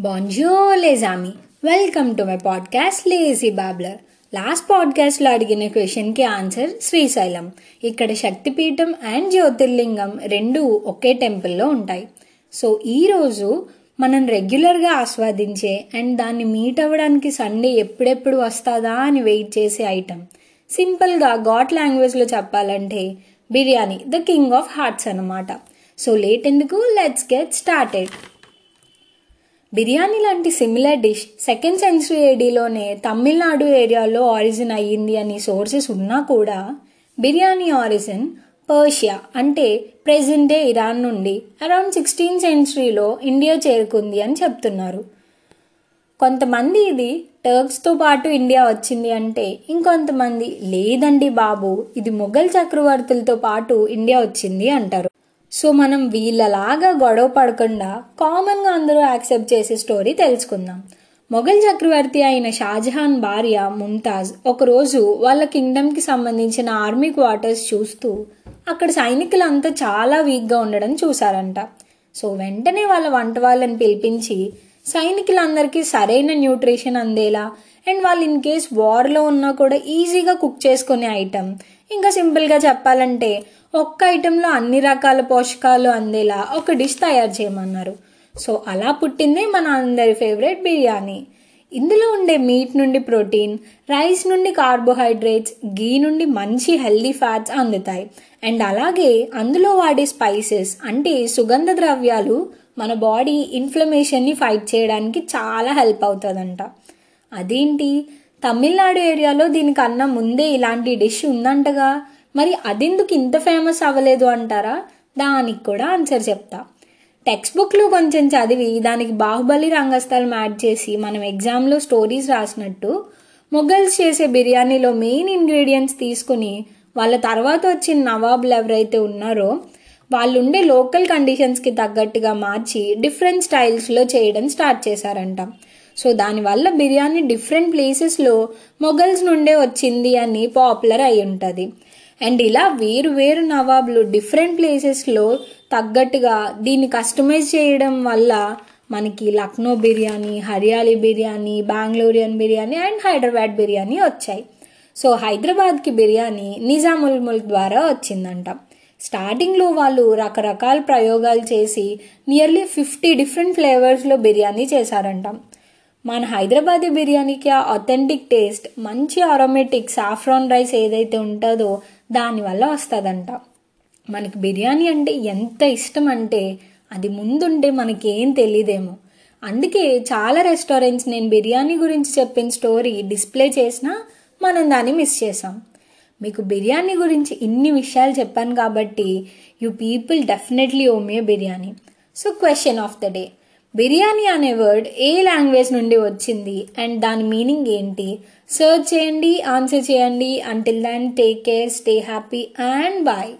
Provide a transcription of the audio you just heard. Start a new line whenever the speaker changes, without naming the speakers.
Bonjour les amis. Welcome to my podcast lazy babbler last పాడ్కాస్ట్లో అడిగిన క్వశ్చన్కి answer Srisailam. ఇక్కడ శక్తిపీఠం అండ్ జ్యోతిర్లింగం రెండు ఒకే టెంపుల్లో ఉంటాయి. సో ఈరోజు మనం రెగ్యులర్గా ఆస్వాదించే అండ్ దాన్ని మీట్ అవ్వడానికి సండే ఎప్పుడెప్పుడు వస్తుందా అని వెయిట్ చేసే ఐటమ్ సింపుల్గా గాట్ లాంగ్వేజ్లో చెప్పాలంటే biryani the king of hearts అన్నమాట. సో లేట్ ఎందుకు? లెట్స్ గెట్ స్టార్టెడ్ బిర్యానీ లాంటి సిమిలర్ డిష్ సెకండ్ సెంచరీ ఏడీలోనే తమిళనాడు ఏరియాలో ఆరిజిన్ అయ్యింది అని సోర్సెస్ ఉన్నా కూడా బిర్యానీ ఆరిజిన్ పర్షియా అంటే ప్రెజెంట్ డే ఇరాన్ నుండి అరౌండ్ సిక్స్టీన్ సెంచరీలో ఇండియా చేరుకుంది అని చెప్తున్నారు. కొంతమంది ఇది టర్క్స్తో పాటు ఇండియా వచ్చింది అంటే ఇంకొంతమంది లేదండి బాబు ఇది మొఘల్ చక్రవర్తులతో పాటు ఇండియా వచ్చింది అంటారు. సో మనం వీళ్ళలాగా గొడవ పడకుండా కామన్గా అందరూ యాక్సెప్ట్ చేసే స్టోరీ తెలుసుకుందాం. మొఘల్ చక్రవర్తి అయిన షాజహాన్ భార్య ముంతాజ్ ఒకరోజు వాళ్ళ కింగ్డమ్కి సంబంధించిన ఆర్మీ క్వార్టర్స్ చూస్తూ అక్కడ సైనికులంతా చాలా వీక్గా ఉండడం చూసారంట సో వెంటనే వాళ్ళ వంట వాళ్ళని పిలిపించి సైనికులందరికీ సరైన న్యూట్రిషన్ అందేలా అండ్ వాళ్ళు ఇన్ కేస్ వార్లో ఉన్నా కూడా ఈజీగా కుక్ చేసుకునే ఐటమ్ ఇంకా సింపుల్గా చెప్పాలంటే ఒక్క ఐటెంలో అన్ని రకాల పోషకాలు అందేలా ఒక డిష్ తయారు చేయమన్నారు. సో అలా పుట్టిందే మన అందరి ఫేవరెట్ బిర్యానీ. ఇందులో ఉండే మీట్ నుండి ప్రోటీన్ రైస్ నుండి కార్బోహైడ్రేట్స్ గీ నుండి మంచి హెల్దీ ఫ్యాట్స్ అందుతాయి. అండ్ అలాగే అందులో వాడే స్పైసెస్ అంటే సుగంధ ద్రవ్యాలు మన బాడీ ఇన్ఫ్లమేషన్ని ఫైట్ చేయడానికి చాలా హెల్ప్ అవుతుందంట. అదేంటి? తమిళనాడు ఏరియాలో దీనికన్నా ముందే ఇలాంటి డిష్ ఉందంటగా? మరి అదెందుకు ఇంత ఫేమస్ అవ్వలేదు అంటారా? దానికి కూడా ఆన్సర్ చెప్తా. టెక్స్ట్ బుక్లో కొంచెం చదివి దానికి బాహుబలి రంగస్థలం యాడ్ చేసి మనం ఎగ్జామ్లో స్టోరీస్ రాసినట్టు మొఘల్స్ చేసే బిర్యానీలో మెయిన్ ఇంగ్రీడియంట్స్ తీసుకుని వాళ్ళ తర్వాత వచ్చిన నవాబులు ఎవరైతే ఉన్నారో వాళ్ళు ఉండే లోకల్ కండిషన్స్కి తగ్గట్టుగా మార్చి డిఫరెంట్ స్టైల్స్లో చేయడం స్టార్ట్ చేశారంట. సో దానివల్ల బిర్యానీ డిఫరెంట్ ప్లేసెస్లో మొఘల్స్ నుండే వచ్చింది అని పాపులర్ అయి ఉంటుంది. అండ్ ఇలా వేరు వేరు నవాబులు డిఫరెంట్ ప్లేసెస్లో తగ్గట్టుగా దీన్ని కస్టమైజ్ చేయడం వల్ల మనకి లక్నో బిర్యానీ హర్యాలీ బిర్యానీ బెంగళూరియన్ బిర్యానీ అండ్ హైదరాబాద్ బిర్యానీ వచ్చాయి. సో హైదరాబాద్కి బిర్యానీ నిజాముల్ ముల్క్ ద్వారా వచ్చిందంట. స్టార్టింగ్లో వాళ్ళు రకరకాల ప్రయోగాలు చేసి నియర్లీ ఫిఫ్టీ డిఫరెంట్ ఫ్లేవర్స్లో బిర్యానీ చేశారంట. మన హైదరాబాదీ బిర్యానీకి ఆ అథెంటిక్ టేస్ట్ మంచి ఆరోమేటిక్ సాఫ్రాన్ రైస్ ఏదైతే ఉంటుందో దానివల్ల వస్తుందంట. మనకి బిర్యానీ అంటే ఎంత ఇష్టం అంటే అది ముందుంటే మనకేం తెలియదేమో అందుకే చాలా రెస్టారెంట్స్ నేను బిర్యానీ గురించి చెప్పిన స్టోరీ డిస్ప్లే చేసినా మనం దాన్ని మిస్ చేసాం మీకు బిర్యానీ గురించి ఇన్ని విషయాలు చెప్పాను కాబట్టి you people definitely owe me biryani. So question of the day. Biryani అనే వర్డ్ ఏ లాంగ్వేజ్ నుండి వచ్చింది? అండ్ దాని మీనింగ్ ఏంటి? సర్చ్ చేయండి ఆన్సర్ చేయండి. Until then take care stay happy and bye